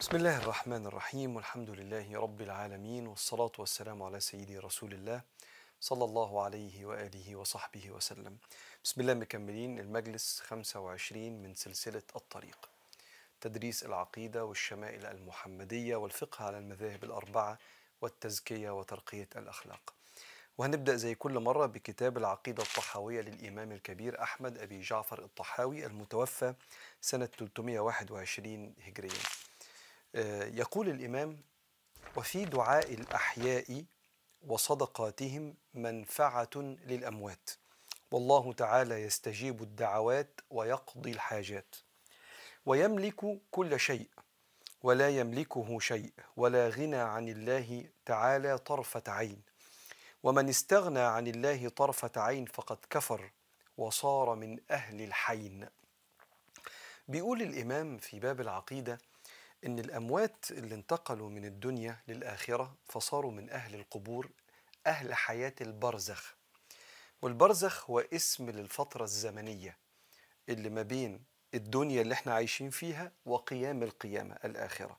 بسم الله الرحمن الرحيم والحمد لله رب العالمين والصلاة والسلام على سيدي رسول الله صلى الله عليه وآله وصحبه وسلم. بسم الله مكملين المجلس 25 من سلسلة الطريق. تدريس العقيدة والشمائل المحمدية والفقه على المذاهب الأربعة والتزكية وترقية الأخلاق. وهنبدأ زي كل مرة بكتاب العقيدة الطحاوية للإمام الكبير أحمد أبي جعفر الطحاوي المتوفى سنة 321 هجريا يقول الإمام وفي دعاء الأحياء وصدقاتهم منفعة للأموات والله تعالى يستجيب الدعوات ويقضي الحاجات ويملك كل شيء ولا يملكه شيء ولا غنى عن الله تعالى طرفة عين ومن استغنى عن الله طرفة عين فقد كفر وصار من أهل الحين. بيقول الإمام في باب العقيدة إن الأموات اللي انتقلوا من الدنيا للآخرة فصاروا من أهل القبور أهل حياة البرزخ. والبرزخ هو اسم للفترة الزمنية اللي ما بين الدنيا اللي إحنا عايشين فيها وقيام القيامة الآخرة.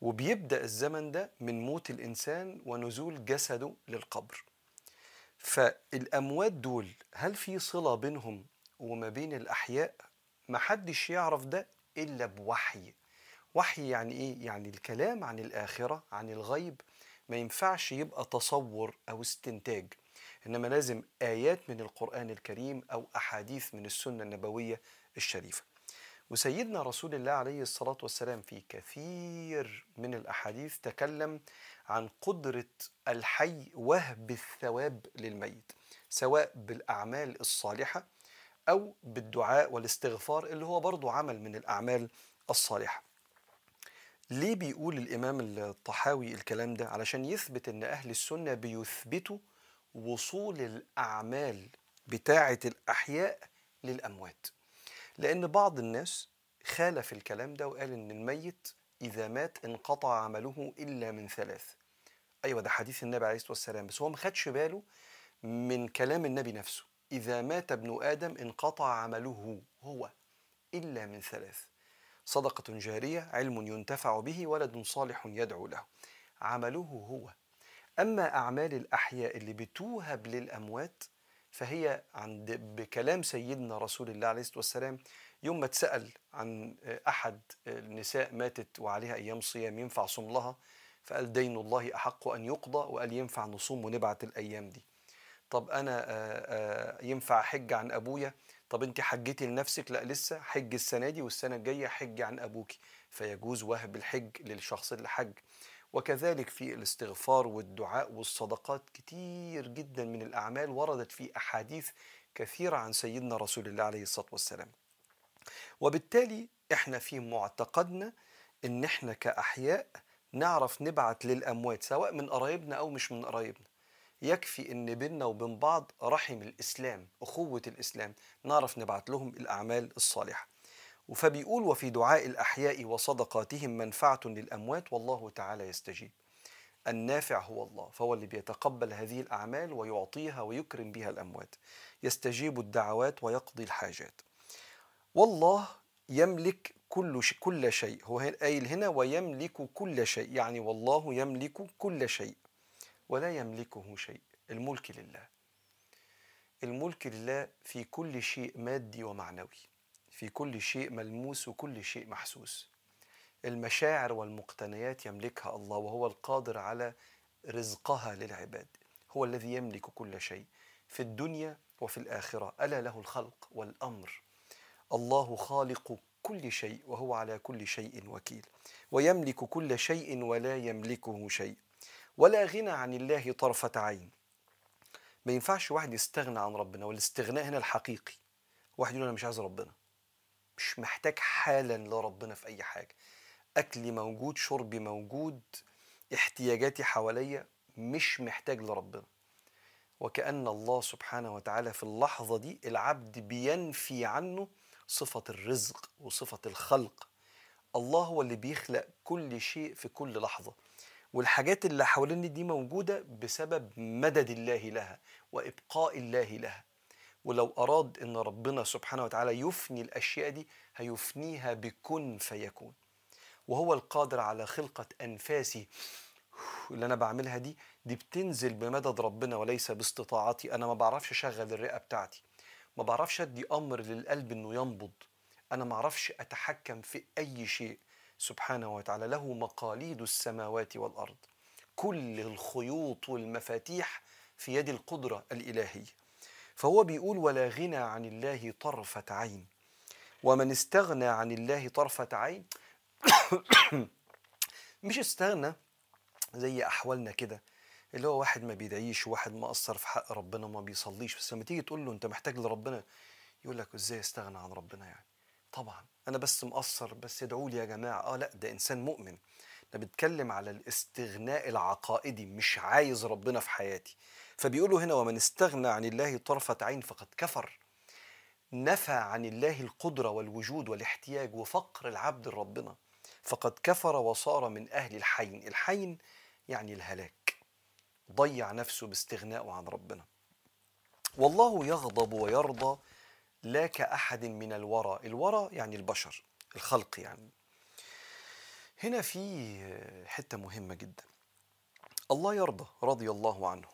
وبيبدأ الزمن ده من موت الإنسان ونزول جسده للقبر. فالأموات دول هل في صلة بينهم وما بين الأحياء؟ محدش يعرف ده إلا بوحي. وحي يعني إيه؟ يعني الكلام عن الآخرة عن الغيب ما ينفعش يبقى تصور أو استنتاج. إنما لازم آيات من القرآن الكريم أو أحاديث من السنة النبوية الشريفة. وسيدنا رسول الله عليه الصلاة والسلام في كثير من الأحاديث تكلم عن قدرة الحي وهب الثواب للميت سواء بالأعمال الصالحة أو بالدعاء والاستغفار اللي هو برضه عمل من الأعمال الصالحة. ليه بيقول الإمام الطحاوي الكلام ده؟ علشان يثبت إن أهل السنة بيثبتوا وصول الأعمال بتاعة الأحياء للأموات. لأن بعض الناس خالف الكلام ده وقال إن الميت إذا مات انقطع عمله إلا من ثلاث. أيوة ده حديث النبي عليه الصلاة والسلام بس هو ما خدش باله من كلام النبي نفسه. إذا مات ابن آدم انقطع عمله هو إلا من ثلاث. صدقة جارية علم ينتفع به ولد صالح يدعو له. عمله هو. أما أعمال الأحياء اللي بتوهب للأموات فهي عند بكلام سيدنا رسول الله عليه الصلاة والسلام يوم ما اتسأل عن أحد النساء ماتت وعليها أيام صيام ينفع صوم لها فقال دين الله أحق أن يقضى وقال ينفع نصوم ونبعت الأيام دي. طب أنا ينفع حج عن أبويا؟ طب انت حجتي لنفسك؟ لأ لسه حج السنة دي والسنة الجاية حج عن أبوك. فيجوز وهب الحج للشخص اللي حج وكذلك في الاستغفار والدعاء والصدقات كتير جدا من الأعمال وردت في أحاديث كثيرة عن سيدنا رسول الله عليه الصلاة والسلام. وبالتالي إحنا في معتقدنا إن إحنا كأحياء نعرف نبعت للأموات سواء من قرايبنا أو مش من قرايبنا. يكفي إن بيننا وبين بعض رحم الإسلام أخوة الإسلام نعرف نبعت لهم الأعمال الصالحة. فبيقول وفي دعاء الأحياء وصدقاتهم منفعة للأموات والله تعالى يستجيب. النافع هو الله فهو اللي بيتقبل هذه الأعمال ويعطيها ويكرم بها الأموات. يستجيب الدعوات ويقضي الحاجات. والله يملك كل كل شيء. هو قايل هنا ويملك كل شيء. يعني والله يملك كل شيء. ولا يملكه شيء. الملك لله. الملك لله في كل شيء مادي ومعنوي. في كل شيء ملموس وكل شيء محسوس. المشاعر والمقتنيات يملكها الله وهو القادر على رزقها للعباد. هو الذي يملك كل شيء في الدنيا وفي الآخرة. ألا له الخلق والأمر. الله خالق كل شيء وهو على كل شيء وكيل. ويملك كل شيء ولا يملكه شيء. ولا غنى عن الله طرفة عين. ما ينفعش واحد يستغنى عن ربنا والاستغناء هنا الحقيقي. واحد يقول أنا مش عايز ربنا. مش محتاج حالا لربنا في أي حاجة. أكلي موجود شربي موجود احتياجاتي حواليا مش محتاج لربنا. وكأن الله سبحانه وتعالى في اللحظة دي العبد بينفي عنه صفة الرزق وصفة الخلق. الله هو اللي بيخلق كل شيء في كل لحظة. والحاجات اللي حوالين دي موجودة بسبب مدد الله لها وإبقاء الله لها. ولو أراد أن ربنا سبحانه وتعالى يفني الأشياء دي هيفنيها بكن فيكون. وهو القادر على خلقة أنفاسي اللي أنا بعملها دي دي بتنزل بمدد ربنا وليس باستطاعتي. أنا ما بعرفش أشغل الرئة بتاعتي. ما بعرفش أدي أمر للقلب إنه ينبض. أنا ما أعرفش أتحكم في أي شيء. سبحانه وتعالى له مقاليد السماوات والأرض. كل الخيوط والمفاتيح في يد القدرة الإلهية. فهو بيقول ولا غنى عن الله طرفة عين. ومن استغنى عن الله طرفة عين مش استغنى زي أحوالنا كده اللي هو واحد ما بيدعيش وواحد مقصر في حق ربنا وما بيصليش. بس لما تيجي تقول له أنت محتاج لربنا يقول لك إزاي استغنى عن ربنا يعني؟ طبعا. أنا بس مقصر بس ادعوا لي يا جماعة. آه لأ ده إنسان مؤمن. ده بيتكلم على الاستغناء العقائدي مش عايز ربنا في حياتي. فبيقولوا هنا ومن استغنى عن الله طرفة عين فقد كفر. نفى عن الله القدرة والوجود والاحتياج وفقر العبد لربنا. فقد كفر وصار من أهل الحين. الحين يعني الهلاك. ضيع نفسه باستغنائه عن ربنا. والله يغضب ويرضى لا كأحد من الورى. الورى يعني البشر الخلق يعني. هنا في حتة مهمة جدا. الله يرضى رضي الله عنه.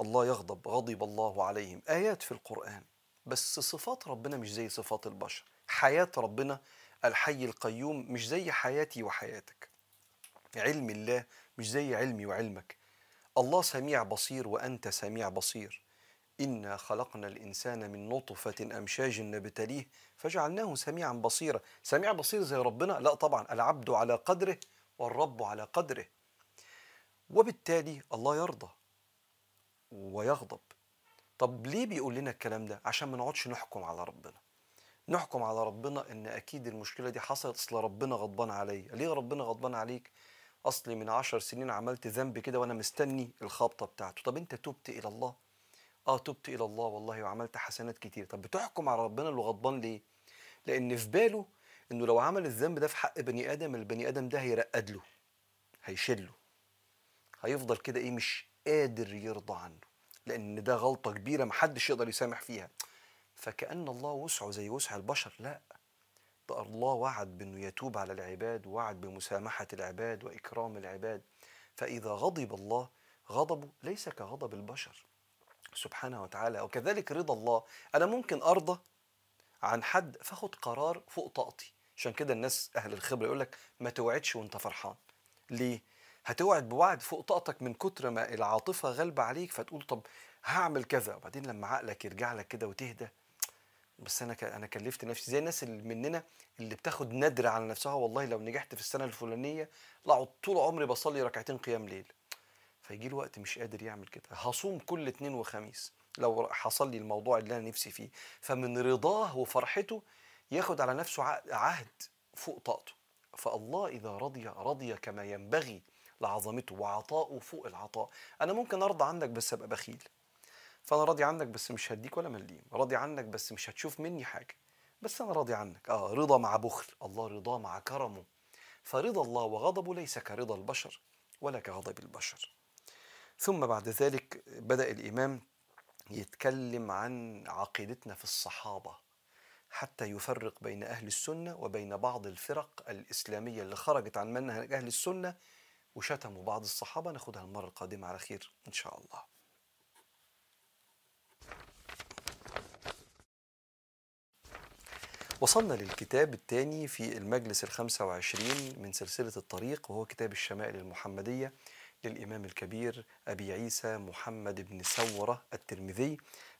الله يغضب غضب الله عليهم. آيات في القرآن. بس صفات ربنا مش زي صفات البشر. حياة ربنا الحي القيوم مش زي حياتي وحياتك. علم الله مش زي علمي وعلمك. الله سميع بصير وأنت سميع بصير. إنا خلقنا الإنسان من نطفة أمشاج نبتليه فجعلناه سميعا بصيرا. سميع بصير زي ربنا؟ لا طبعا العبد على قدره والرب على قدره. وبالتالي الله يرضى ويغضب. طب ليه بيقول لنا الكلام ده؟ عشان ما نقعدش نحكم على ربنا. نحكم على ربنا إن أكيد المشكلة دي حصلت. أصل ربنا غضبان عليا. ليه ربنا غضبان عليك؟ اصلي من عشر سنين عملت ذنب كده وأنا مستني الخبطة بتاعته. طب أنت تبت إلى الله؟ آه تبت إلى الله والله وعملت حسنات كتير. طب بتحكم على ربنا اللي غضبان ليه؟ لأن في باله إنه لو عمل الذنب ده في حق بني آدم البني آدم ده هيرقد له هيشله هيفضل كده إيه مش قادر يرضى عنه لأن ده غلطة كبيرة محدش يقدر يسامح فيها. فكأن الله وسعه زي وسع البشر. لا ده الله وعد بأنه يتوب على العباد ووعد بمسامحة العباد وإكرام العباد. فإذا غضب الله غضبه ليس كغضب البشر. سبحانه وتعالى وكذلك رضا الله. أنا ممكن أرضى عن حد فأخد قرار فوق طاقتي. عشان كده الناس أهل الخبرة يقول لك ما توعدش وأنت فرحان. ليه؟ هتوعد بوعد فوق طاقتك من كتر ما العاطفة غالبة عليك فتقول طب هعمل كذا. وبعدين لما عقلك يرجع لك كده وتهدى بس أنا. أنا كلفت نفسي. زي الناس اللي مننا اللي بتاخد ندر على نفسها والله لو نجحت في السنة الفلانية لا طول عمري بصلي ركعتين قيام ليل. فيجي له وقت مش قادر يعمل كده. هصوم كل اثنين وخميس. لو حصل لي الموضوع اللي أنا نفسي فيه. فمن رضاه وفرحته ياخد على نفسه عهد فوق طاقته. فالله إذا رضي رضي كما ينبغي لعظمته وعطاؤه فوق العطاء. أنا ممكن أرضى عنك بس أبقى بخيل. فأنا راضي عنك بس مش هديك ولا مليم. راضي عنك بس مش هتشوف مني حاجة. بس أنا راضي عنك. آه رضا مع بخل. الله رضاه مع كرمه. فرضا الله وغضبه ليس كرضا البشر ولا كغضب البشر. ثم بعد ذلك بدأ الإمام يتكلم عن عقيدتنا في الصحابة حتى يفرق بين أهل السنة وبين بعض الفرق الإسلامية اللي خرجت عن منهج أهل السنة وشتموا بعض الصحابة. ناخدها المرة القادمة على خير إن شاء الله. وصلنا للكتاب الثاني في المجلس الخمسة وعشرين من سلسلة الطريق وهو كتاب الشمائل المحمدية. للإمام الكبير أبي عيسى محمد بن سورة الترمذي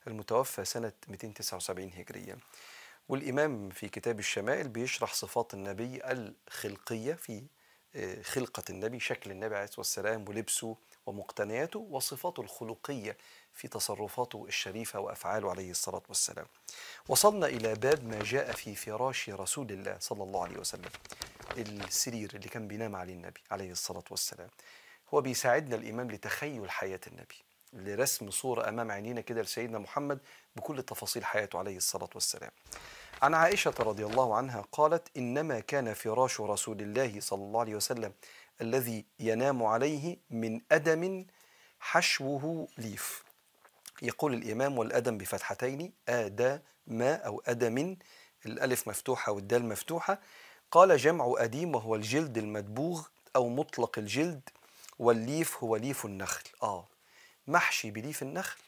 المتوفى سنة 279 هجرية. والإمام في كتاب الشمائل بيشرح صفات النبي الخلقية في خلقة النبي شكل النبي عليه الصلاة والسلام ولبسه ومقتنياته وصفاته الخلقية في تصرفاته الشريفة وأفعاله عليه الصلاة والسلام. وصلنا إلى باب ما جاء في فراش رسول الله صلى الله عليه وسلم السرير اللي كان بينام عليه النبي عليه الصلاة والسلام. هو بيساعدنا الإمام لتخيل حياة النبي لرسم صورة أمام عينينا كده لسيدنا محمد بكل تفاصيل حياته عليه الصلاة والسلام. عن عائشة رضي الله عنها قالت إنما كان فراش رسول الله صلى الله عليه وسلم الذي ينام عليه من أدم حشوه ليف. يقول الإمام والأدم بفتحتين آدم أو أدم الألف مفتوحة والدال مفتوحة. قال جمع أديم وهو الجلد المدبوغ أو مطلق الجلد والليف هو ليف النخل. آه. محشي بليف النخل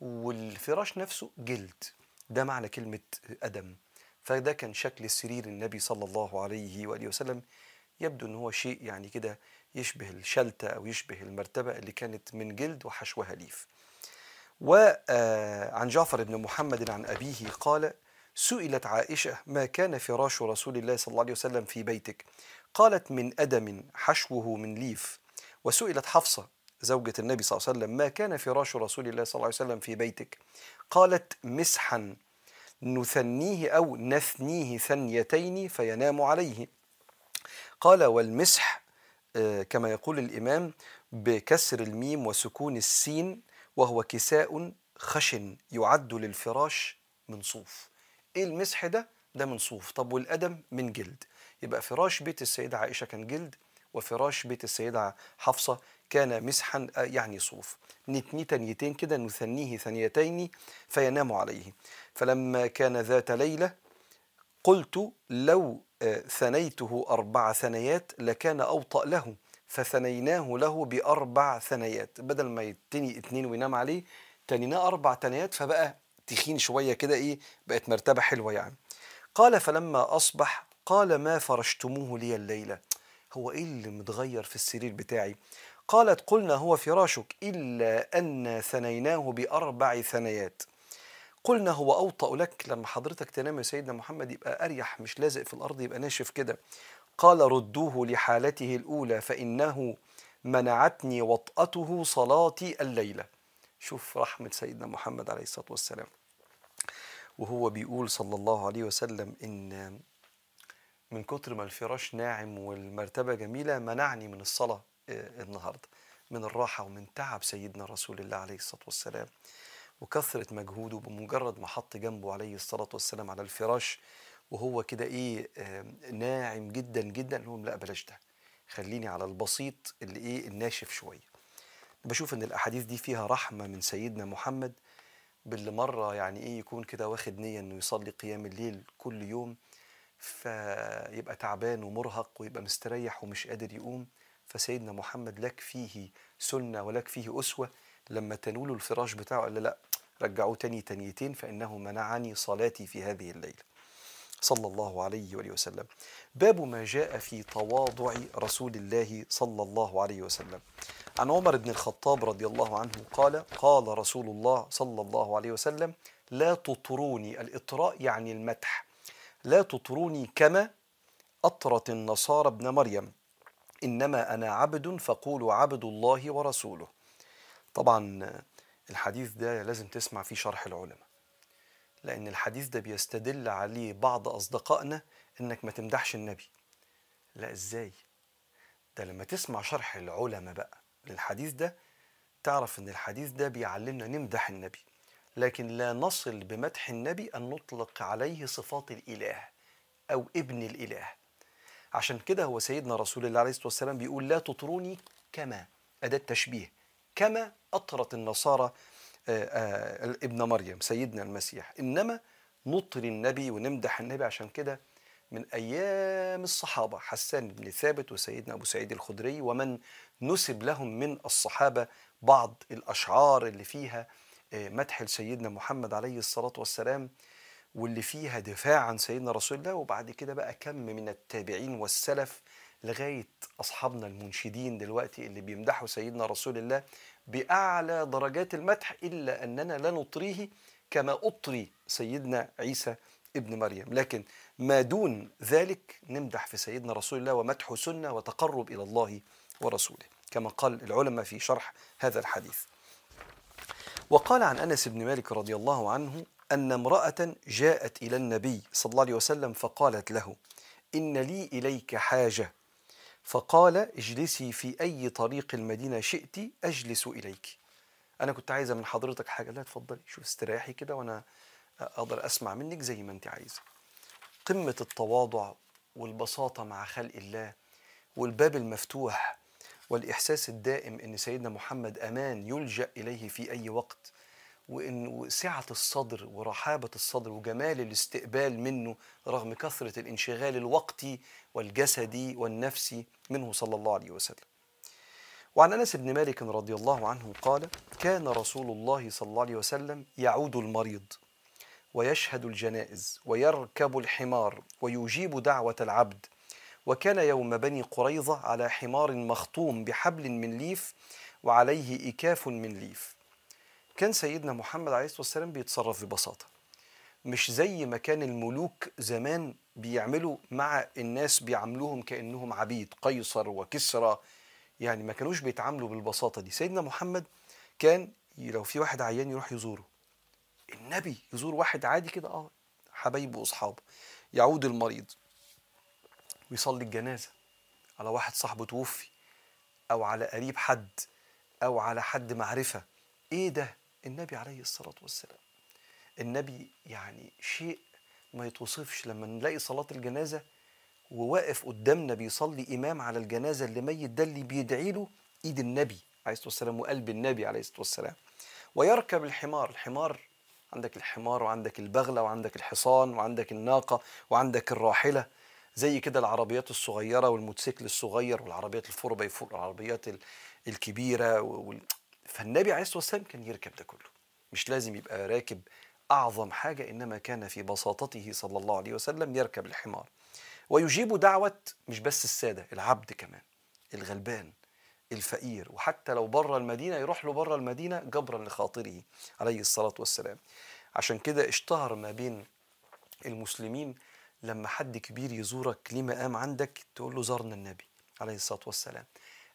والفراش نفسه جلد. ده معنى كلمة أدم. فده كان شكل سرير النبي صلى الله عليه وآله وسلم. يبدو أن هو شيء يعني كده يشبه الشلتة أو يشبه المرتبة اللي كانت من جلد وحشوها ليف. وعن جعفر بن محمد عن أبيه قال سئلت عائشة ما كان فراش رسول الله صلى الله عليه وسلم في بيتك؟ قالت من أدم حشوه من ليف. وسئلت حفصة زوجة النبي صلى الله عليه وسلم ما كان فراش رسول الله صلى الله عليه وسلم في بيتك؟ قالت مسحا نثنيه أو نثنيه ثنيتين فينام عليه. قال والمسح آه، كما يقول الإمام بكسر الميم وسكون السين وهو كساء خشن يعد للفراش من صوف إيه المسح ده؟ ده من صوف طب والأدم؟ من جلد. يبقى فراش بيت السيدة عائشة كان جلد وفراش بيت السيدة حفصة كان مسحا آه، يعني صوف. نتني تنيتين كده نثنيه ثنيتين فينام عليه. فلما كان ذات ليلة قلت لو آه، ثنيته أربع ثنيات لكان أوطأ له فثنيناه له بأربع ثنيات. بدل ما يتني اتنين وينام عليه تنيناه أربع ثنيات فبقى تخين شوية كده إيه بقت مرتبة حلوة يعني. قال فلما أصبح قال ما فرشتموه لي الليلة. هو إيه اللي متغير في السرير بتاعي؟ قالت قلنا هو فراشك إلا أن ثنيناه بأربع ثنيات. قلنا هو أوطأ لك لما حضرتك تنام يا سيدنا محمد يبقى أريح مش لازق في الأرض يبقى ناشف كده. قال ردوه لحالته الأولى فإنه منعتني وطأته صلاتي الليلة. شوف رحمة سيدنا محمد عليه الصلاة والسلام. وهو بيقول صلى الله عليه وسلم إن من كتر ما الفراش ناعم والمرتبة جميلة منعني من الصلاة آه، النهاردة من الراحة ومن تعب سيدنا رسول الله عليه الصلاة والسلام. وكثرة مجهوده بمجرد ما حط جنبه عليه الصلاة والسلام على الفراش وهو كده إيه آه، ناعم جدا جدا. لهم لا بلاش ده. خليني على البسيط اللي إيه الناشف شوية. بشوف إن الأحاديث دي فيها رحمة من سيدنا محمد باللي مرة يعني إيه يكون كده واخد نية إنه يصلي قيام الليل كل يوم. فيبقى تعبان ومرهق ويبقى مستريح ومش قادر يقوم فسيدنا محمد لك فيه سنة ولك فيه أسوة. لما تنولوا الفراش بتاعه قال لا رجعوه تاني تانيتين فإنه منعني صلاتي في هذه الليلة. صلى الله عليه وآله وسلم. باب ما جاء في تواضع رسول الله صلى الله عليه وسلم. عن عمر بن الخطاب رضي الله عنه قال قال رسول الله صلى الله عليه وسلم لا تطروني الإطراء يعني المدح. لا تطروني كما أطرت النصارى ابن مريم. إنما أنا عبد فقولوا عبد الله ورسوله. طبعا الحديث ده لازم تسمع فيه شرح العلماء لأن الحديث ده بيستدل عليه بعض أصدقائنا إنك ما تمدحش النبي. لا إزاي؟ ده لما تسمع شرح العلماء بقى للحديث ده تعرف إن الحديث ده بيعلمنا نمدح النبي. لكن لا نصل بمدح النبي أن نطلق عليه صفات الإله أو ابن الإله. عشان كده هو سيدنا رسول الله عليه الصلاة والسلام بيقول لا تطروني كما أداة تشبيه كما أطرت النصارى آه، آه، ابن مريم سيدنا المسيح. إنما نطر النبي ونمدح النبي عشان كده من أيام الصحابة حسان بن ثابت وسيدنا أبو سعيد الخدري ومن نسب لهم من الصحابة بعض الأشعار اللي فيها مدح لسيدنا محمد عليه الصلاة والسلام واللي فيها دفاع عن سيدنا رسول الله وبعد كده بقى كم من التابعين والسلف لغاية أصحابنا المنشدين دلوقتي اللي بيمدحوا سيدنا رسول الله بأعلى درجات المدح إلا أننا لا نطريه كما أطري سيدنا عيسى ابن مريم. لكن ما دون ذلك نمدح في سيدنا رسول الله ومدح سنة وتقرب إلى الله ورسوله كما قال العلماء في شرح هذا الحديث. وقال عن أنس بن مالك رضي الله عنه أن امرأة جاءت إلى النبي صلى الله عليه وسلم فقالت له إن لي إليك حاجة. فقال اجلسي في أي طريق المدينة شئت أجلس إليك. أنا كنت عايزة من حضرتك حاجة لا اتفضلي شوف استريحي كده وأنا أقدر أسمع منك زي ما أنت عايزة. قمة التواضع والبساطة مع خلق الله والباب المفتوح والإحساس الدائم أن سيدنا محمد أمان يلجأ إليه في أي وقت وإن سعة الصدر ورحابة الصدر وجمال الاستقبال منه رغم كثرة الانشغال الوقتي والجسدي والنفسي منه صلى الله عليه وسلم. وعن أنس بن مالك رضي الله عنه قال كان رسول الله صلى الله عليه وسلم يعود المريض ويشهد الجنائز ويركب الحمار ويجيب دعوة العبد وكان يوم بني قريظة على حمار مخطوم بحبل من ليف وعليه إكاف من ليف. كان سيدنا محمد عليه الصلاة والسلام بيتصرف ببساطة. مش زي ما كان الملوك زمان بيعملوا مع الناس بيعاملوهم كأنهم عبيد قيصر وكسرى. يعني ما كانوش بيتعاملوا بالبساطة دي. سيدنا محمد كان لو في واحد عيان يروح يزوره. النبي يزور واحد عادي كده آه حبايبه وأصحابه. يعود المريض. ويصلي الجنازة على واحد صاحبه توفي أو على قريب حد أو على حد معرفة. إيه ده؟ النبي عليه الصلاة والسلام. النبي يعني شيء ما يتوصفش. لما نلاقي صلاة الجنازة وواقف قدامنا بيصلي إمام على الجنازة اللي ميت ده اللي بيدعي له إيد النبي عليه الصلاة والسلام وقلب النبي عليه الصلاة والسلام. ويركب الحمار. الحمار عندك الحمار وعندك البغلة وعندك الحصان وعندك الناقة وعندك الراحلة. زي كده العربيات الصغيرة والموتوسيكل الصغير والعربيات ال four by four العربيات الكبيرة وال... فالنبي عليه الصلاة والسلام كان يركب ده كله. مش لازم يبقى راكب أعظم حاجة إنما كان في بساطته صلى الله عليه وسلم يركب الحمار. ويجيب دعوة مش بس السادة العبد كمان الغلبان الفقير. وحتى لو بره المدينة يروح له بره المدينة جبرا لخاطره عليه الصلاة والسلام. عشان كده اشتهر ما بين المسلمين لما حد كبير يزورك ليه مقام عندك تقول له زارنا النبي عليه الصلاة والسلام.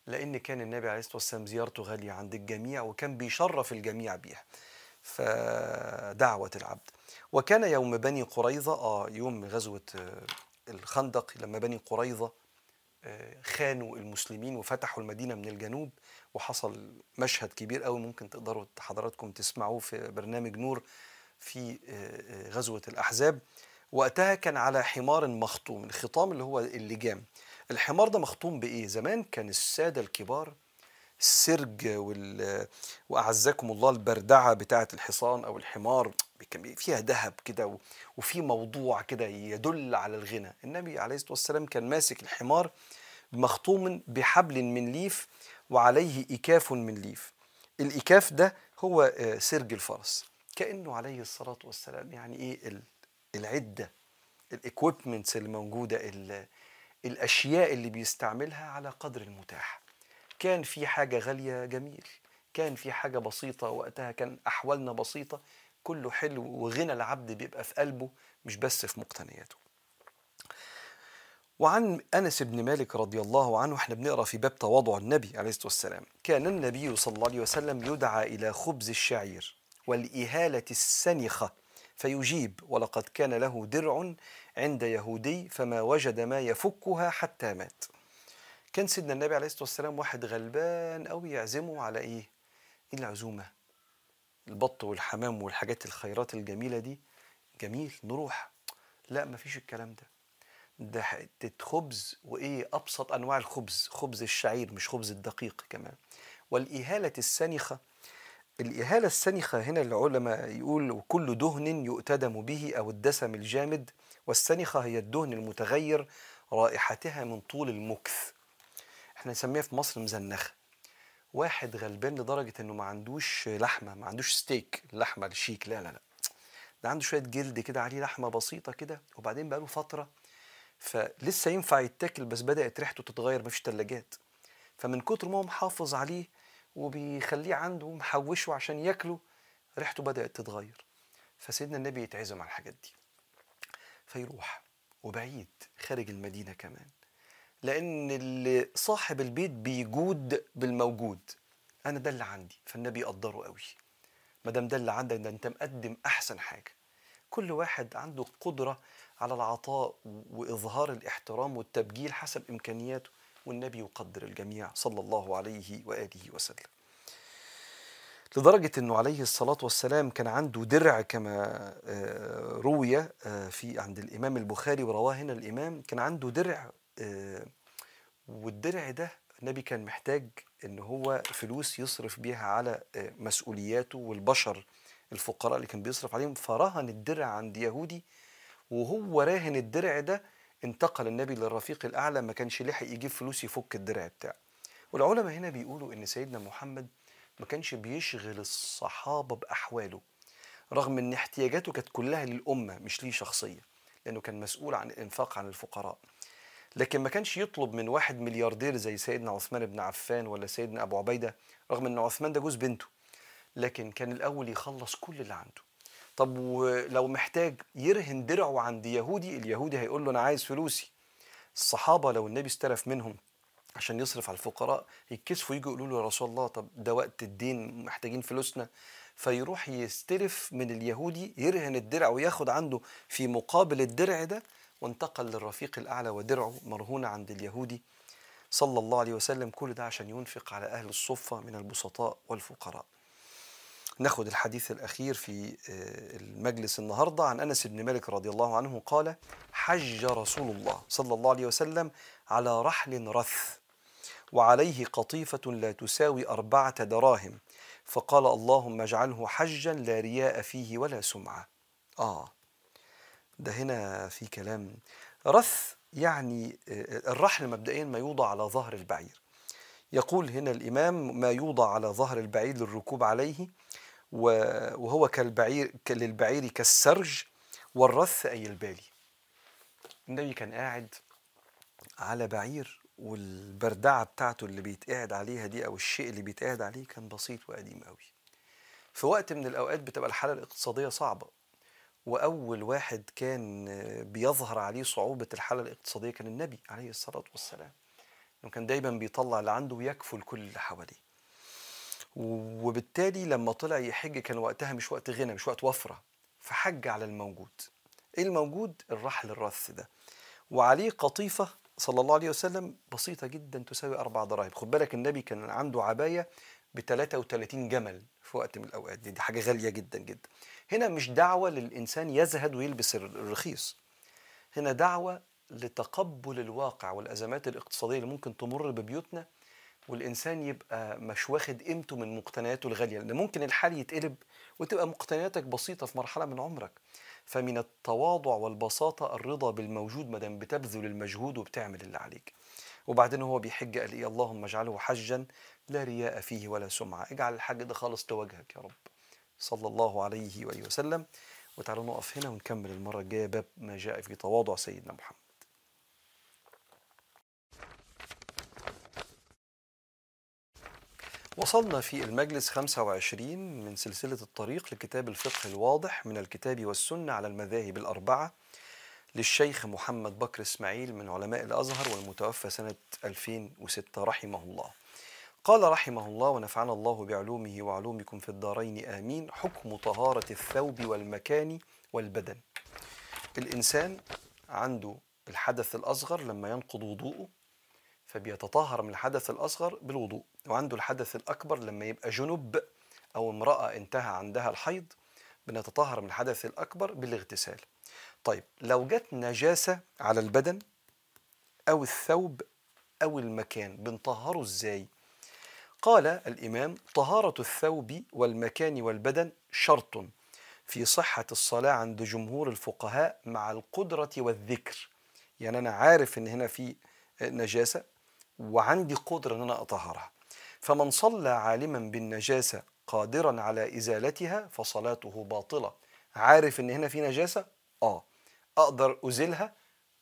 لأن كان النبي عليه الصلاة والسلام زيارته غالية عند الجميع وكان بيشرف الجميع بيها. فدعوة العبد. وكان يوم بني قريظة آه يوم غزوة الخندق لما بني قريظة خانوا المسلمين وفتحوا المدينة من الجنوب. وحصل مشهد كبير قوي ممكن تقدروا حضراتكم تسمعوه في برنامج نور في غزوة الأحزاب. وقتها كان على حمار مخطوم الخطام اللي هو اللجام الحمار ده مخطوم بإيه؟ زمان كان السادة الكبار السرج وال... وأعزكم الله البردعة بتاعة الحصان أو الحمار فيها ذهب كده وفي موضوع كده يدل على الغنى. النبي عليه الصلاة والسلام كان ماسك الحمار مخطوم بحبل من ليف وعليه إكاف من ليف. الإكاف ده هو سرج الفرس. كأنه عليه الصلاة والسلام. يعني إيه العدة الاكويبمنتس اللي موجودة الأشياء اللي بيستعملها على قدر المتاح. كان في حاجة غالية جميل. كان في حاجة بسيطة وقتها كان أحوالنا بسيطة. كله حلو وغنى العبد بيبقى في قلبه مش بس في مقتنياته. وعن أنس بن مالك رضي الله عنه إحنا بنقرأ في باب تواضع النبي عليه الصلاة والسلام. كان النبي صلى الله عليه وسلم يدعى إلى خبز الشعير والإهالة السنخة. فيجيب ولقد كان له درع عند يهودي فما وجد ما يفكها حتى مات. كان سيدنا النبي عليه الصلاة والسلام واحد غلبان قوي يعزمه على إيه إيه؟ العزومة. البط والحمام والحاجات الخيرات الجميلة دي. جميل نروح. لا مفيش الكلام ده. ده حتة خبز وإيه؟ أبسط أنواع الخبز خبز الشعير مش خبز الدقيق كمان. والإهالة السنخة الإهالة السنخة هنا العلماء يقول وكل دهن يؤتدم به أو الدسم الجامد والسنخة هي الدهن المتغير رائحتها من طول المكث. إحنا نسميها في مصر مزنخة. واحد غلبان لدرجة إنه ما عندوش لحمة ما عندوش ستيك اللحمه الشيك لا لا لا. ده عنده شوية جلد كده عليه لحمة بسيطة كده وبعدين بقاله فترة فلسه ينفع يتاكل بس بدأت ريحته تتغير مفيش تلاجات. فمن كتر ما هو محافظ عليه وبيخليه عنده محوشه عشان ياكله ريحته بدأت تتغير. فسيدنا النبي يتعزم على الحاجات دي. فيروح وبعيد خارج المدينة كمان لأن اللي صاحب البيت بيجود بالموجود. أنا ده اللي عندي. فالنبي يقدره قوي. ما دام ده اللي عندك ده أنت مقدم أحسن حاجة. كل واحد عنده قدرة على العطاء وإظهار الإحترام والتبجيل حسب إمكانياته. والنبي يقدر الجميع صلى الله عليه وآله وسلم. لدرجة أنه عليه الصلاة والسلام كان عنده درع كما روي في عند الإمام البخاري ورواه هنا الإمام كان عنده درع والدرع ده النبي كان محتاج إن هو فلوس يصرف بيها على مسؤولياته والبشر الفقراء اللي كان بيصرف عليهم. فرهن الدرع عند يهودي وهو راهن الدرع ده انتقل النبي للرفيق الأعلى ما كانش لحق يجيب فلوس يفك الدرع بتاعه. والعلماء هنا بيقولوا إن سيدنا محمد ما كانش بيشغل الصحابة بأحواله رغم إن احتياجاته كانت كلها للأمة مش ليه شخصية لأنه كان مسؤول عن الإنفاق عن الفقراء. لكن ما كانش يطلب من واحد ملياردير زي سيدنا عثمان بن عفان ولا سيدنا أبو عبيدة رغم إن عثمان ده جوز بنته لكن كان الأول يخلص كل اللي عنده. طب ولو محتاج يرهن درعه عند يهودي اليهودي هيقول له أنا عايز فلوسي. الصحابة لو النبي استلف منهم عشان يصرف على الفقراء يتكسفوا يجوا يقولوا له يا رسول الله طب ده وقت الدين محتاجين فلوسنا. فيروح يستلف من اليهودي يرهن الدرع وياخد عنده في مقابل الدرع ده وانتقل للرفيق الأعلى ودرعه مرهونة عند اليهودي. صلى الله عليه وسلم كل ده عشان ينفق على أهل الصفة من البسطاء والفقراء. ناخد الحديث الأخير في المجلس النهاردة عن أنس بن مالك رضي الله عنه قال حج رسول الله صلى الله عليه وسلم على رحل رث وعليه قطيفة لا تساوي أربعة دراهم فقال اللهم اجعله حجا لا رياء فيه ولا سمعة. آه. ده هنا في كلام. رث يعني الرحل مبدئيا ما يوضع على ظهر البعير. يقول هنا الإمام ما يوضع على ظهر البعير للركوب عليه وهو كالبعير للبعير كالسرج والرث أي البالي. النبي كان قاعد على بعير والبردعة بتاعته اللي بيتقعد عليها دي أو الشيء اللي بيتقعد عليه كان بسيط وقديم قوي في وقت من الأوقات بتبقى الحالة الاقتصادية صعبة وأول واحد كان بيظهر عليه صعوبة الحالة الاقتصادية كان النبي عليه الصلاة والسلام. كان دايما بيطلع اللي عنده ويكفل كل اللي حواليه. وبالتالي لما طلع يحج كان وقتها مش وقت غنى مش وقت وفرة. فحج على الموجود. إيه الموجود؟ الرحل الرث ده. وعليه قطيفة صلى الله عليه وسلم بسيطة جدا تساوي أربع دراهم خد بالك النبي كان عنده عباية ب 33 جمل في وقت من الأوقات. دي, دي حاجة غالية جدا جدا. هنا مش دعوة للإنسان يزهد ويلبس الرخيص. هنا دعوة لتقبل الواقع والأزمات الاقتصادية اللي ممكن تمر ببيوتنا والإنسان يبقى مش واخد قيمته من مقتنياته الغالية لأن ممكن الحال يتقلب وتبقى مقتنياتك بسيطة في مرحلة من عمرك. فمن التواضع والبساطة الرضا بالموجود ما دام بتبذل المجهود وبتعمل اللي عليك. وبعدين هو بيحج قال إيه اللهم اجعله حجا لا رياء فيه ولا سمعة. اجعل الحج ده خالص لوجهك يا رب. صلى الله عليه وآله وسلم. وتعالوا نقف هنا ونكمل المرة الجاية باب ما جاء في تواضع سيدنا محمد. وصلنا في المجلس 25 من سلسلة الطريق لكتاب الفقه الواضح من الكتاب والسنة على المذاهب الأربعة للشيخ محمد بكر إسماعيل من علماء الأزهر والمتوفى سنة 2006 رحمه الله. قال رحمه الله ونفعنا الله بعلومه وعلومكم في الدارين آمين. حكم طهارة الثوب والمكان والبدن. الإنسان عنده الحدث الأصغر لما ينقض وضوءه فبيتطهر من الحدث الأصغر بالوضوء. وعنده الحدث الأكبر لما يبقى جنب أو امرأة انتهى عندها الحيض بنتطهر من الحدث الأكبر بالاغتسال. طيب لو جت نجاسة على البدن أو الثوب أو المكان بنطهره إزاي؟ قال الإمام طهارة الثوب والمكان والبدن شرط في صحة الصلاة عند جمهور الفقهاء مع القدرة والذكر. يعني أنا عارف إن هنا في نجاسة وعندي قدرة أن أنا أطهرها. فمن صلى عالما بالنجاسة قادرا على إزالتها فصلاته باطلة. عارف إن هنا في نجاسة؟ آه. أقدر أزيلها؟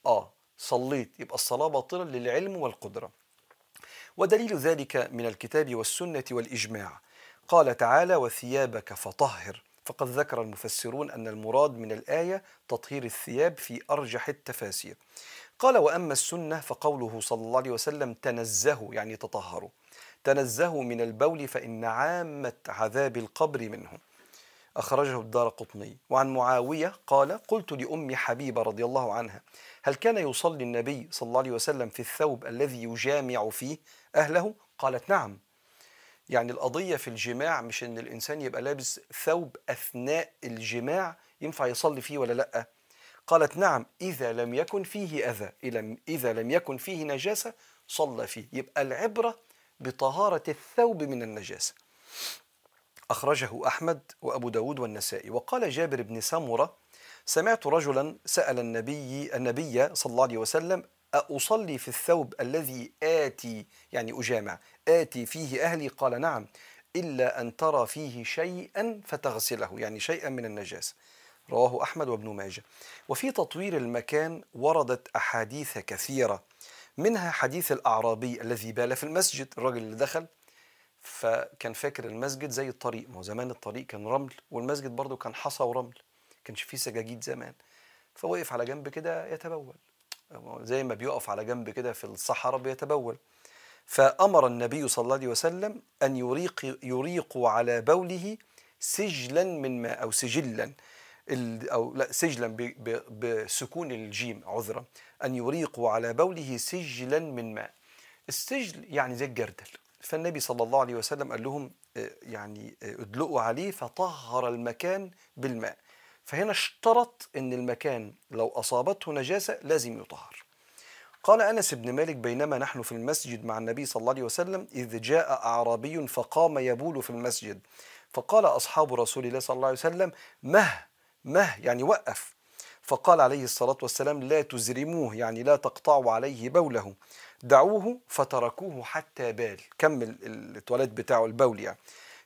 آه. صليت. يبقى الصلاة باطلة للعلم والقدرة. ودليل ذلك من الكتاب والسنة والإجماع. قال تعالى وثيابك فطهر. فقد ذكر المفسرون أن المراد من الآية تطهير الثياب في أرجح التفاسير. قال وأما السنة فقوله صلى الله عليه وسلم تنزهوا يعني تطهروا تنزهوا من البول فإن عامة عذاب القبر منه أخرجه الدار قطني. وعن معاوية قال قلت لأم حبيبة رضي الله عنها هل كان يصلي النبي صلى الله عليه وسلم في الثوب الذي يجامع فيه أهله؟ قالت نعم. يعني القضية في الجماع مش إن الإنسان يبقى لابس ثوب أثناء الجماع ينفع يصلي فيه ولا لأ؟ قالت نعم إذا لم يكن فيه أذى. إذا لم يكن فيه نجاسة صلى فيه. يبقى العبرة بطهارة الثوب من النجاسة. أخرجه أحمد وأبو داود والنسائي. وقال جابر بن سمرة سمعت رجلا سأل النبي النبي صلى الله عليه وسلم أصلي في الثوب الذي آتي يعني أجامع آتي فيه أهلي؟ قال نعم إلا أن ترى فيه شيئا فتغسله يعني شيئا من النجاسة. رواه أحمد وابن ماجه. وفي تطوير المكان وردت أحاديث كثيرة. منها حديث الأعرابي الذي بال في المسجد الراجل اللي دخل فكان فاكر المسجد زي الطريق. ما زمان الطريق كان رمل والمسجد برضه كان حصى ورمل كانش فيه سجاجيد زمان. فوقف على جنب كده يتبول. زي ما بيقف على جنب كده في الصحراء بيتبول. فأمر النبي صلى الله عليه وسلم أن يريق يريقوا على بوله سجلا من ماء أو سجلا أو لا سجلا بسكون الجيم عذرا. أن يريقوا على بوله سجلا من ماء. السجل يعني زي الجردل. فالنبي صلى الله عليه وسلم قال لهم آه، يعني آه، ادلقوا عليه فطهر المكان بالماء. فهنا اشترط إن المكان لو أصابته نجاسة لازم يطهر. قال أنس بن مالك بينما نحن في المسجد مع النبي صلى الله عليه وسلم إذ جاء أعرابي فقام يبول في المسجد. فقال أصحاب رسول الله صلى الله عليه وسلم مه مه. يعني وقف. فقال عليه الصلاة والسلام لا تزرموه يعني لا تقطعوا عليه بوله. دعوه فتركوه حتى بال كمل التواليت بتاعه البول يعني.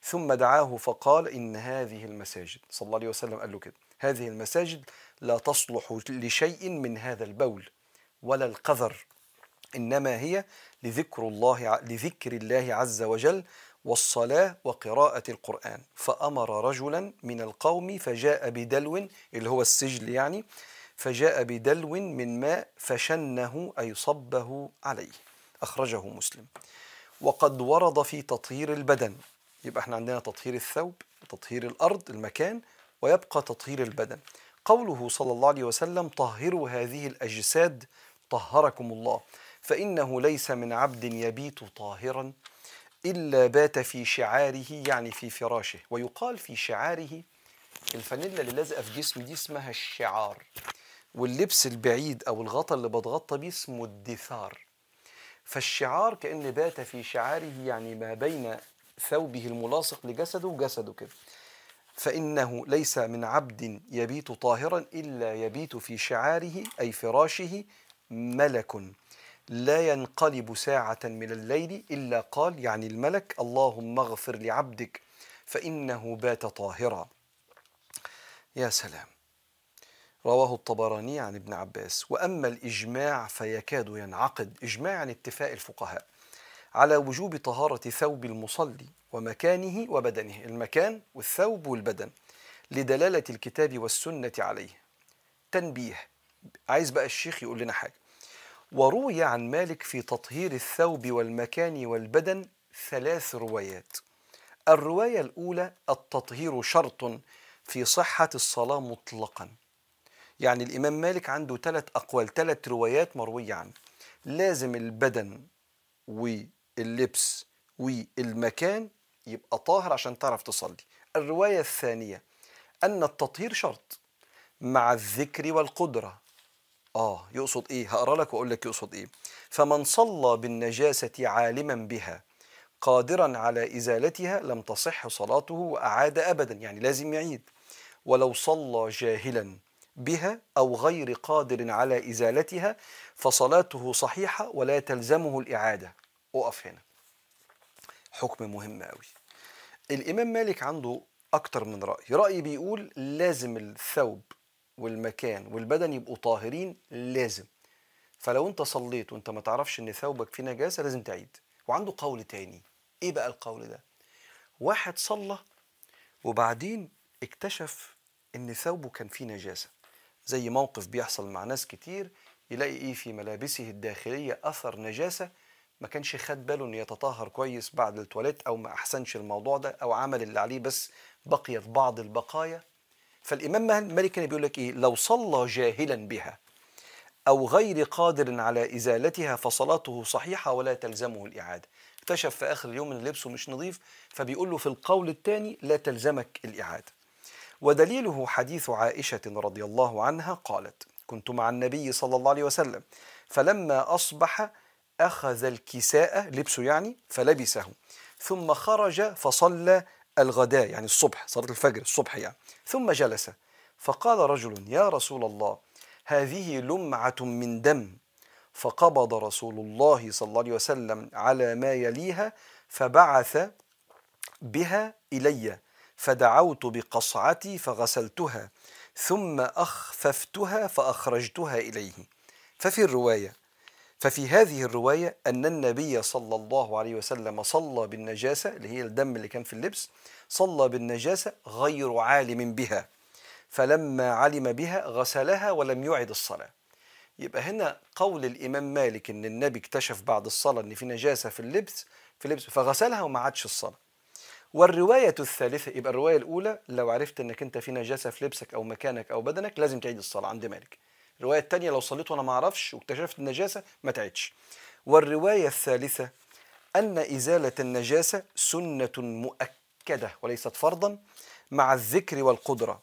ثم دعاه فقال إن هذه المساجد صلى الله عليه وسلم قال له كده هذه المساجد لا تصلح لشيء من هذا البول ولا القذر إنما هي لذكر الله لذكر الله عز وجل والصلاة وقراءة القرآن. فأمر رجلا من القوم فجاء بدلو اللي هو السجل يعني فجاء بدلو من ماء فشنه أي صبه عليه. أخرجه مسلم. وقد ورد في تطهير البدن. يبقى إحنا عندنا تطهير الثوب تطهير الأرض المكان ويبقى تطهير البدن. قوله صلى الله عليه وسلم طهروا هذه الأجساد طهركم الله. فإنه ليس من عبد يبيت طاهرا. إلا بات في شعاره يعني في فراشه. ويقال في شعاره الفانيلا اللي لازقة في جسمي دي اسمها الشعار. واللبس البعيد أو الغطا اللي بتغطى بيه اسمه الدثار. فالشعار كأن بات في شعاره يعني ما بين ثوبه الملاصق لجسده وجسده كده. فإنه ليس من عبد يبيت طاهرا إلا يبيت في شعاره أي فراشه ملك. لا ينقلب ساعة من الليل إلا قال يعني الملك اللهم اغفر لعبدك فإنه بات طاهرا. يا سلام. رواه الطبراني عن ابن عباس. وأما الإجماع فيكاد ينعقد. إجماع عن اتفاق الفقهاء على وجوب طهارة ثوب المصلي ومكانه وبدنه. المكان والثوب والبدن لدلالة الكتاب والسنة عليه. تنبيه. عايز بقى الشيخ يقول لنا حاجة. وروي عن مالك في تطهير الثوب والمكان والبدن ثلاث روايات. الرواية الأولى التطهير شرط في صحة الصلاة مطلقا. يعني الإمام مالك عنده ثلاث أقوال ثلاث روايات مروية عنه. لازم البدن واللبس والمكان يبقى طاهر عشان تعرف تصلي. الرواية الثانية أن التطهير شرط مع الذكر والقدرة. آه يقصد إيه؟ هقرأ لك وأقول لك يقصد إيه. فمن صلى بالنجاسة عالما بها قادرا على إزالتها لم تصح صلاته وأعاد أبدا يعني لازم يعيد. ولو صلى جاهلا بها أو غير قادر على إزالتها فصلاته صحيحة ولا تلزمه الإعادة. أقف هنا. حكم مهم قوي الإمام مالك عنده أكتر من رأي. رأي بيقول لازم الثوب والمكان والبدن يبقوا طاهرين لازم. فلو انت صليت وانت ما تعرفش ان ثوبك فيه نجاسة لازم تعيد. وعنده قول تاني. إيه بقى القول ده؟ واحد صلى وبعدين اكتشف ان ثوبه كان فيه نجاسة. زي موقف بيحصل مع ناس كتير يلاقي إيه في ملابسه الداخلية اثر نجاسة ما كانش خد باله إنه يتطهر كويس بعد التواليت أو ما أحسنش الموضوع ده أو عمل اللي عليه بس بقيت بعض البقايا. فالإمام مالك كان بيقول لك إيه؟ لو صلى جاهلا بها أو غير قادر على إزالتها فصلاته صحيحة ولا تلزمه الإعادة. اكتشف في آخر اليوم إن لبسه مش نظيف فبيقول له في القول الثاني لا تلزمك الإعادة. ودليله حديث عائشة رضي الله عنها قالت كنت مع النبي صلى الله عليه وسلم فلما أصبح أخذ الكساء لبسه يعني فلبسه ثم خرج فصلى الغداء يعني الصبح صلاة الفجر الصبح يعني. ثم جلس. فقال رجل يا رسول الله هذه لمعة من دم. فقبض رسول الله صلى الله عليه وسلم على ما يليها فبعث بها إلي فدعوت بقصعتي فغسلتها ثم أخففتها فأخرجتها إليه. ففي الرواية ففي هذه الرواية أن النبي صلى الله عليه وسلم صلى بالنجاسة اللي هي الدم اللي كان في اللبس صلى بالنجاسة غير عالم بها فلما علم بها غسلها ولم يعد الصلاة. يبقى هنا قول الإمام مالك إن النبي اكتشف بعد الصلاة إن في نجاسة في اللبس في اللبس فغسلها وما عادش الصلاة. والرواية الثالثة يبقى الرواية الأولى لو عرفت إنك أنت في نجاسة في لبسك أو مكانك أو بدنك لازم تعيد الصلاة عند مالك. الرواية الثانية لو صليت وأنا ما أعرفش واكتشفت النجاسة ما تعيدش. والرواية الثالثة أن إزالة النجاسة سنة مؤكدة. وليست فرضا مع الذكر والقدرة.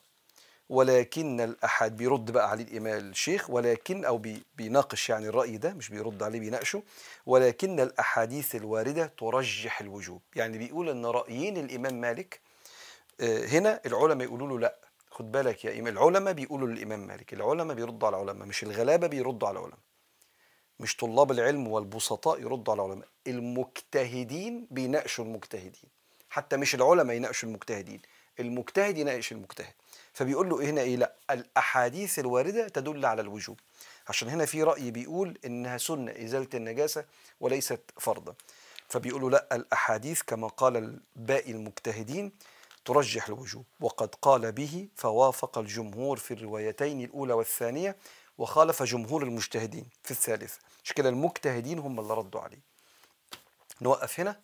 ولكن الأحد بيرد بقى عليه الإمام الشيخ ولكن أو بي بيناقش يعني الرأي ده مش بيرد عليه بيناقشه. ولكن الأحاديث الواردة ترجح الوجوب. يعني بيقول أن رأيين الإمام مالك آه، هنا العلماء يقولوا له لا. خد بالك يا إمام العلماء بيقولوا للإمام مالك العلماء بيردوا على العلماء مش الغلابة بيردوا على العلماء. مش طلاب العلم والبسطاء يردوا على العلماء. المجتهدين بيناقشوا المجتهدين. حتى مش العلماء يناقشوا المجتهدين المجتهد يناقش المجتهد. فبيقول له هنا؟ إيه؟ لا الأحاديث الواردة تدل على الوجوب. عشان هنا في رأي بيقول إنها سنة إزالة النجاسة وليست فرضا. فبيقولوا لا الأحاديث كما قال باقي المجتهدين ترجح الوجوب. وقد قال به فوافق الجمهور في الروايتين الأولى والثانية وخالف جمهور المجتهدين في الثالثة. مش كده؟ المجتهدين هم اللي ردوا عليه. نوقف هنا.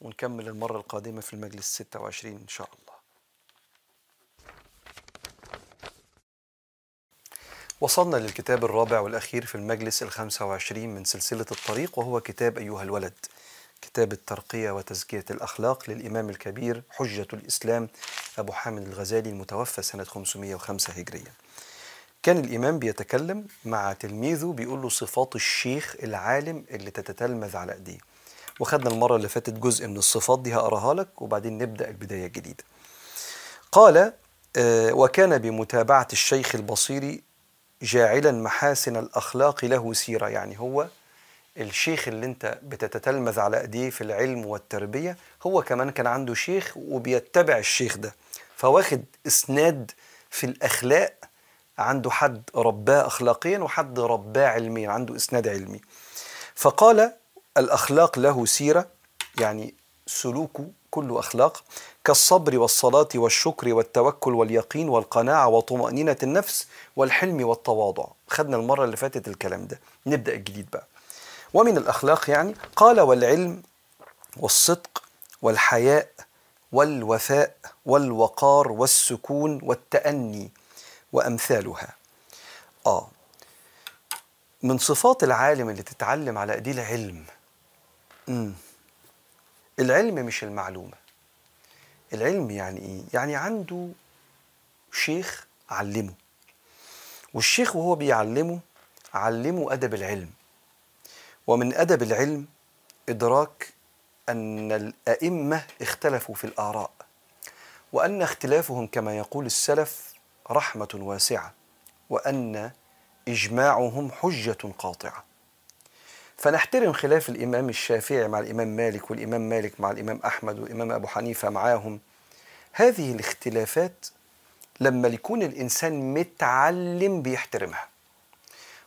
ونكمل المرة القادمة في المجلس 26 إن شاء الله. وصلنا للكتاب الرابع والأخير في المجلس الخمسة وعشرين من سلسلة الطريق وهو كتاب أيها الولد. كتاب الترقية وتزكية الأخلاق للإمام الكبير حجة الإسلام أبو حامد الغزالي المتوفى سنة 505 هجرية. كان الإمام بيتكلم مع تلميذه بيقول له صفات الشيخ العالم اللي تتتلمذ على أيديه. وخدنا المرة اللي فاتت جزء من الصفات دي هقراها لك وبعدين نبدأ البداية الجديدة. قال آه، وكان بمتابعة الشيخ البصيري جاعلا محاسن الأخلاق له سيرة. يعني هو الشيخ اللي انت بتتتلمذ على ايديه في العلم والتربية هو كمان كان عنده شيخ وبيتبع الشيخ ده. فواخد إسناد في الأخلاق عنده حد رباه أخلاقيا وحد رباه علميا عنده إسناد علمي. فقال الأخلاق له سيرة يعني سلوكه كله أخلاق كالصبر والصلاة والشكر والتوكل واليقين والقناعة وطمأنينة النفس والحلم والتواضع. خدنا المرة اللي فاتت الكلام ده. نبدأ الجديد بقى. ومن الأخلاق يعني قال والعلم والصدق والحياء والوفاء والوقار والسكون والتأني وأمثالها. آه. من صفات العالم اللي تتعلم على إيديه العلم العلم مش المعلومة. العلم يعني إيه؟ يعني عنده شيخ علمه. والشيخ وهو بيعلمه علمه أدب العلم. ومن أدب العلم إدراك أن الأئمة اختلفوا في الآراء وأن اختلافهم كما يقول السلف رحمة واسعة وأن إجماعهم حجة قاطعة. فنحترم خلاف الإمام الشافعي مع الإمام مالك والإمام مالك مع الإمام أحمد والإمام أبو حنيفة معاهم. هذه الاختلافات لما يكون الإنسان متعلم بيحترمها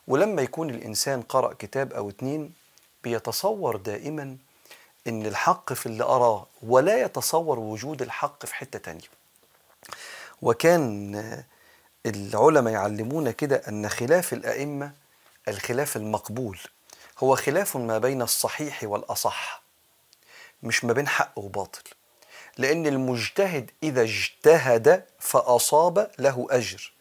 ولما يكون الإنسان قرأ كتاب أو اتنين بيتصور دائما إن الحق في اللي أراه ولا يتصور وجود الحق في حتة تانية. وكان العلماء يعلمونا كده أن خلاف الأئمة الخلاف المقبول هو خلاف ما بين الصحيح والأصح مش ما بين حق وباطل لأن المجتهد إذا اجتهد فأصاب له أجر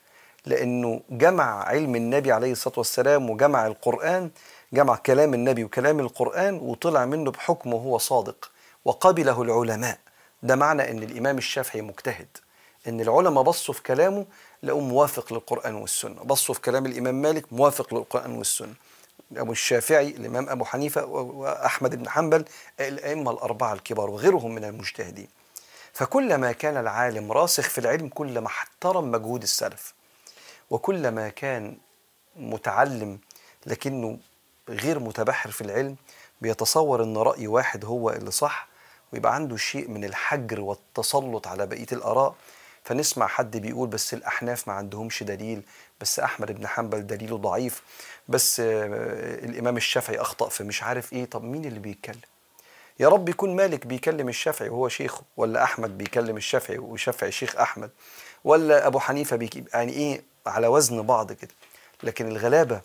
لأنه جمع علم النبي عليه الصلاة والسلام وجمع القرآن جمع كلام النبي وكلام القرآن وطلع منه بحكم وهو صادق وقبله العلماء. ده معنى أن الإمام الشافعي مجتهد أن العلماء بصوا في كلامه لقوا موافق للقرآن والسنة بصوا في كلام الإمام مالك موافق للقرآن والسنة. أبو الشافعي الإمام أبو حنيفة وأحمد بن حنبل الأئمة الأربعة الكبار وغيرهم من المجتهدين. فكلما كان العالم راسخ في العلم كلما احترم مجهود السلف وكلما كان متعلم لكنه غير متبحر في العلم بيتصور إن رأي واحد هو اللي صح ويبقى عنده شيء من الحجر والتسلط على بقية الآراء فنسمع حد بيقول بس الأحناف ما عندهمش دليل بس أحمد بن حنبل دليله ضعيف بس آه، الإمام الشافعي أخطأ في مش عارف إيه. طب مين اللي بيتكلم؟ يا رب يكون مالك بيكلم الشافعي وهو شيخه ولا أحمد بيكلم الشافعي والشافعي شيخ أحمد ولا أبو حنيفة بيك يعني إيه على وزن بعض كده. لكن الغلابة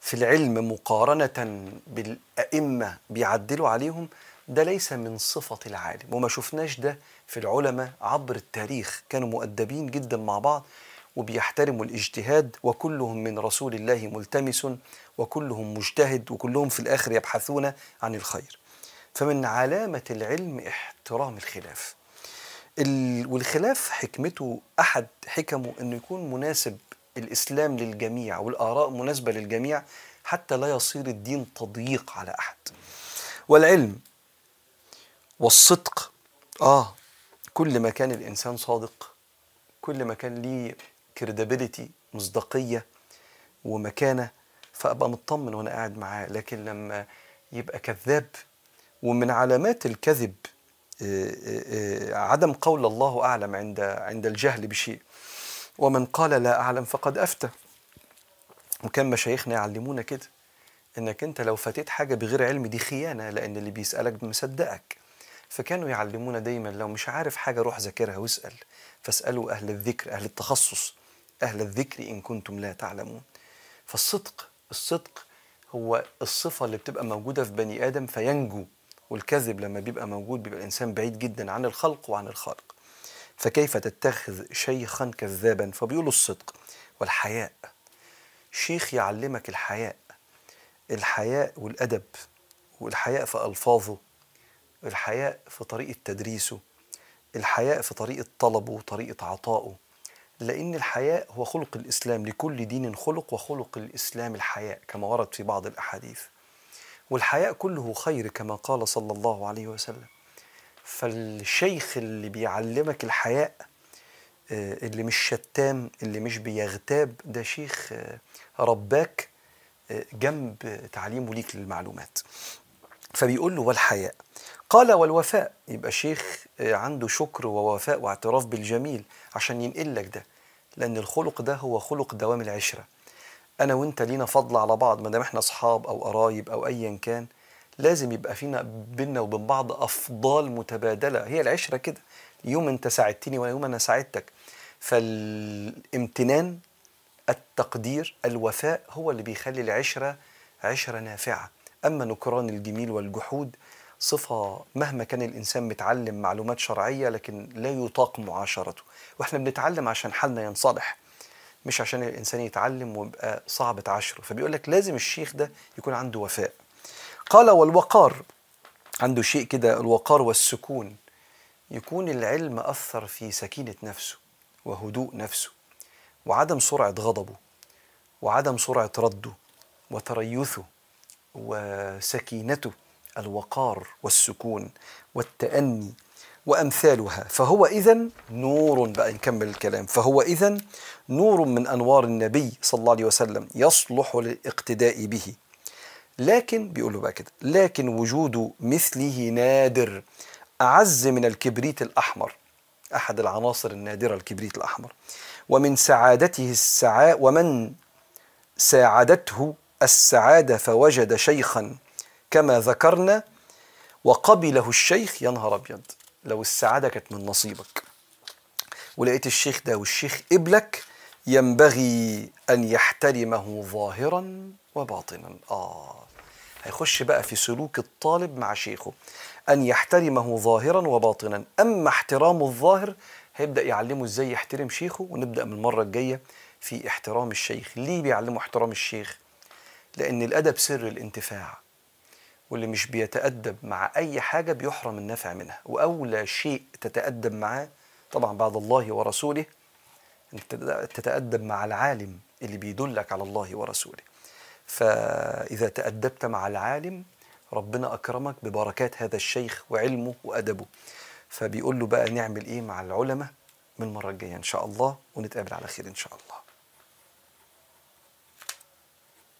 في العلم مقارنة بالأئمة بيعدلوا عليهم ده ليس من صفة العالم وما شفناش ده في العلماء عبر التاريخ كانوا مؤدبين جدا مع بعض وبيحترموا الاجتهاد وكلهم من رسول الله ملتمس وكلهم مجتهد وكلهم في الآخر يبحثون عن الخير. فمن علامة العلم احترام الخلاف. ال- والخلاف حكمته أحد حكمه أنه يكون مناسب الإسلام للجميع والآراء مناسبة للجميع حتى لا يصير الدين تضييق على أحد. والعلم والصدق آه كل ما كان الإنسان صادق كل ما كان ليه كريديبيليتي مصداقية ومكانة فأبقى مطمن وأنا قاعد معاه. لكن لما يبقى كذاب ومن علامات الكذب آه، آه، آه، عدم قول الله أعلم عند عند الجهل بشيء. ومن قال لا أعلم فقد أفتى. وكان مشايخنا يعلمونا كده إنك أنت لو فاتت حاجة بغير علم دي خيانة لأن اللي بيسألك مصدقك فكانوا يعلمونا دايما لو مش عارف حاجة روح ذاكرها واسأل. فاسألوا أهل الذكر أهل التخصص أهل الذكر إن كنتم لا تعلمون. فالصدق الصدق هو الصفة اللي بتبقى موجودة في بني آدم فينجو والكذب لما بيبقى موجود بيبقى الإنسان بعيد جدا عن الخلق وعن الخالق. فكيف تتخذ شيخا كذابا؟ فبيقولوا الصدق والحياء. شيخ يعلمك الحياء الحياء والأدب والحياء في ألفاظه الحياء في طريقة تدريسه الحياء في طريقة طلبه وطريقة عطائه لأن الحياء هو خلق الإسلام لكل دين خلق وخلق الإسلام الحياء كما ورد في بعض الأحاديث. والحياء كله خير كما قال صلى الله عليه وسلم. فالشيخ اللي بيعلمك الحياء آه، اللي مش شتام اللي مش بيغتاب ده شيخ آه، رباك آه، جنب تعليمه ليك للمعلومات. فبيقول له والحياء. قال والوفاء. يبقى شيخ آه، عنده شكر ووفاء واعتراف بالجميل عشان ينقل لك ده لأن الخلق ده هو خلق دوام العشرة. أنا وأنت لينا فضل على بعض ما دام إحنا أصحاب أو قرايب أو أيا كان لازم يبقى فينا بينا وبين بعض أفضال متبادلة. هي العشرة كده. يوم أنت ساعدتني ويوم أنا ساعدتك. فالامتنان التقدير الوفاء هو اللي بيخلي العشرة عشرة نافعة. أما نكران الجميل والجحود. صفة مهما كان الإنسان متعلم معلومات شرعية لكن لا يطاق معاشرته. وإحنا بنتعلم عشان حالنا ينصلح مش عشان الإنسان يتعلم ويبقى صعب تعاشره. فبيقول لك لازم الشيخ ده يكون عنده وفاء. قال والوقار عنده شيء كده الوقار والسكون. يكون العلم أثر في سكينة نفسه وهدوء نفسه وعدم سرعة غضبه وعدم سرعة رده وتريثه. وسكينته الوقار والسكون والتأني وأمثالها. فهو إذا نور بقى نكمل الكلام. فهو إذا نور من أنوار النبي صلى الله عليه وسلم يصلح للاقتداء به. لكن بيقولوا بقى كده لكن وجود مثله نادر أعز من الكبريت الأحمر. أحد العناصر النادرة الكبريت الأحمر. ومن سعادته السعاء ومن ساعدته السعادة فوجد شيخا كما ذكرنا وقبله الشيخ يا نهار أبيض لو السعادة كانت من نصيبك. ولقيت الشيخ ده والشيخ قبلك ينبغي أن يحترمه ظاهرا وباطنا. آه. هيخش بقى في سلوك الطالب مع شيخه. أن يحترمه ظاهرا وباطنا. أما احترامه الظاهر هيبدأ يعلمه إزاي يحترم شيخه ونبدأ من المرة الجاية في احترام الشيخ. ليه بيعلمه احترام الشيخ؟ لأن الأدب سر الانتفاع واللي مش بيتأدب مع أي حاجة بيحرم النفع منها. وأولى شيء تتأدب معاه طبعا بعد الله ورسوله أنك تتأدب مع العالم اللي بيدلك على الله ورسوله. فإذا تأدبت مع العالم ربنا أكرمك ببركات هذا الشيخ وعلمه وأدبه. فبيقول له بقى نعمل إيه مع العلماء؟ من المرة الجاية إن شاء الله ونتقابل على خير إن شاء الله.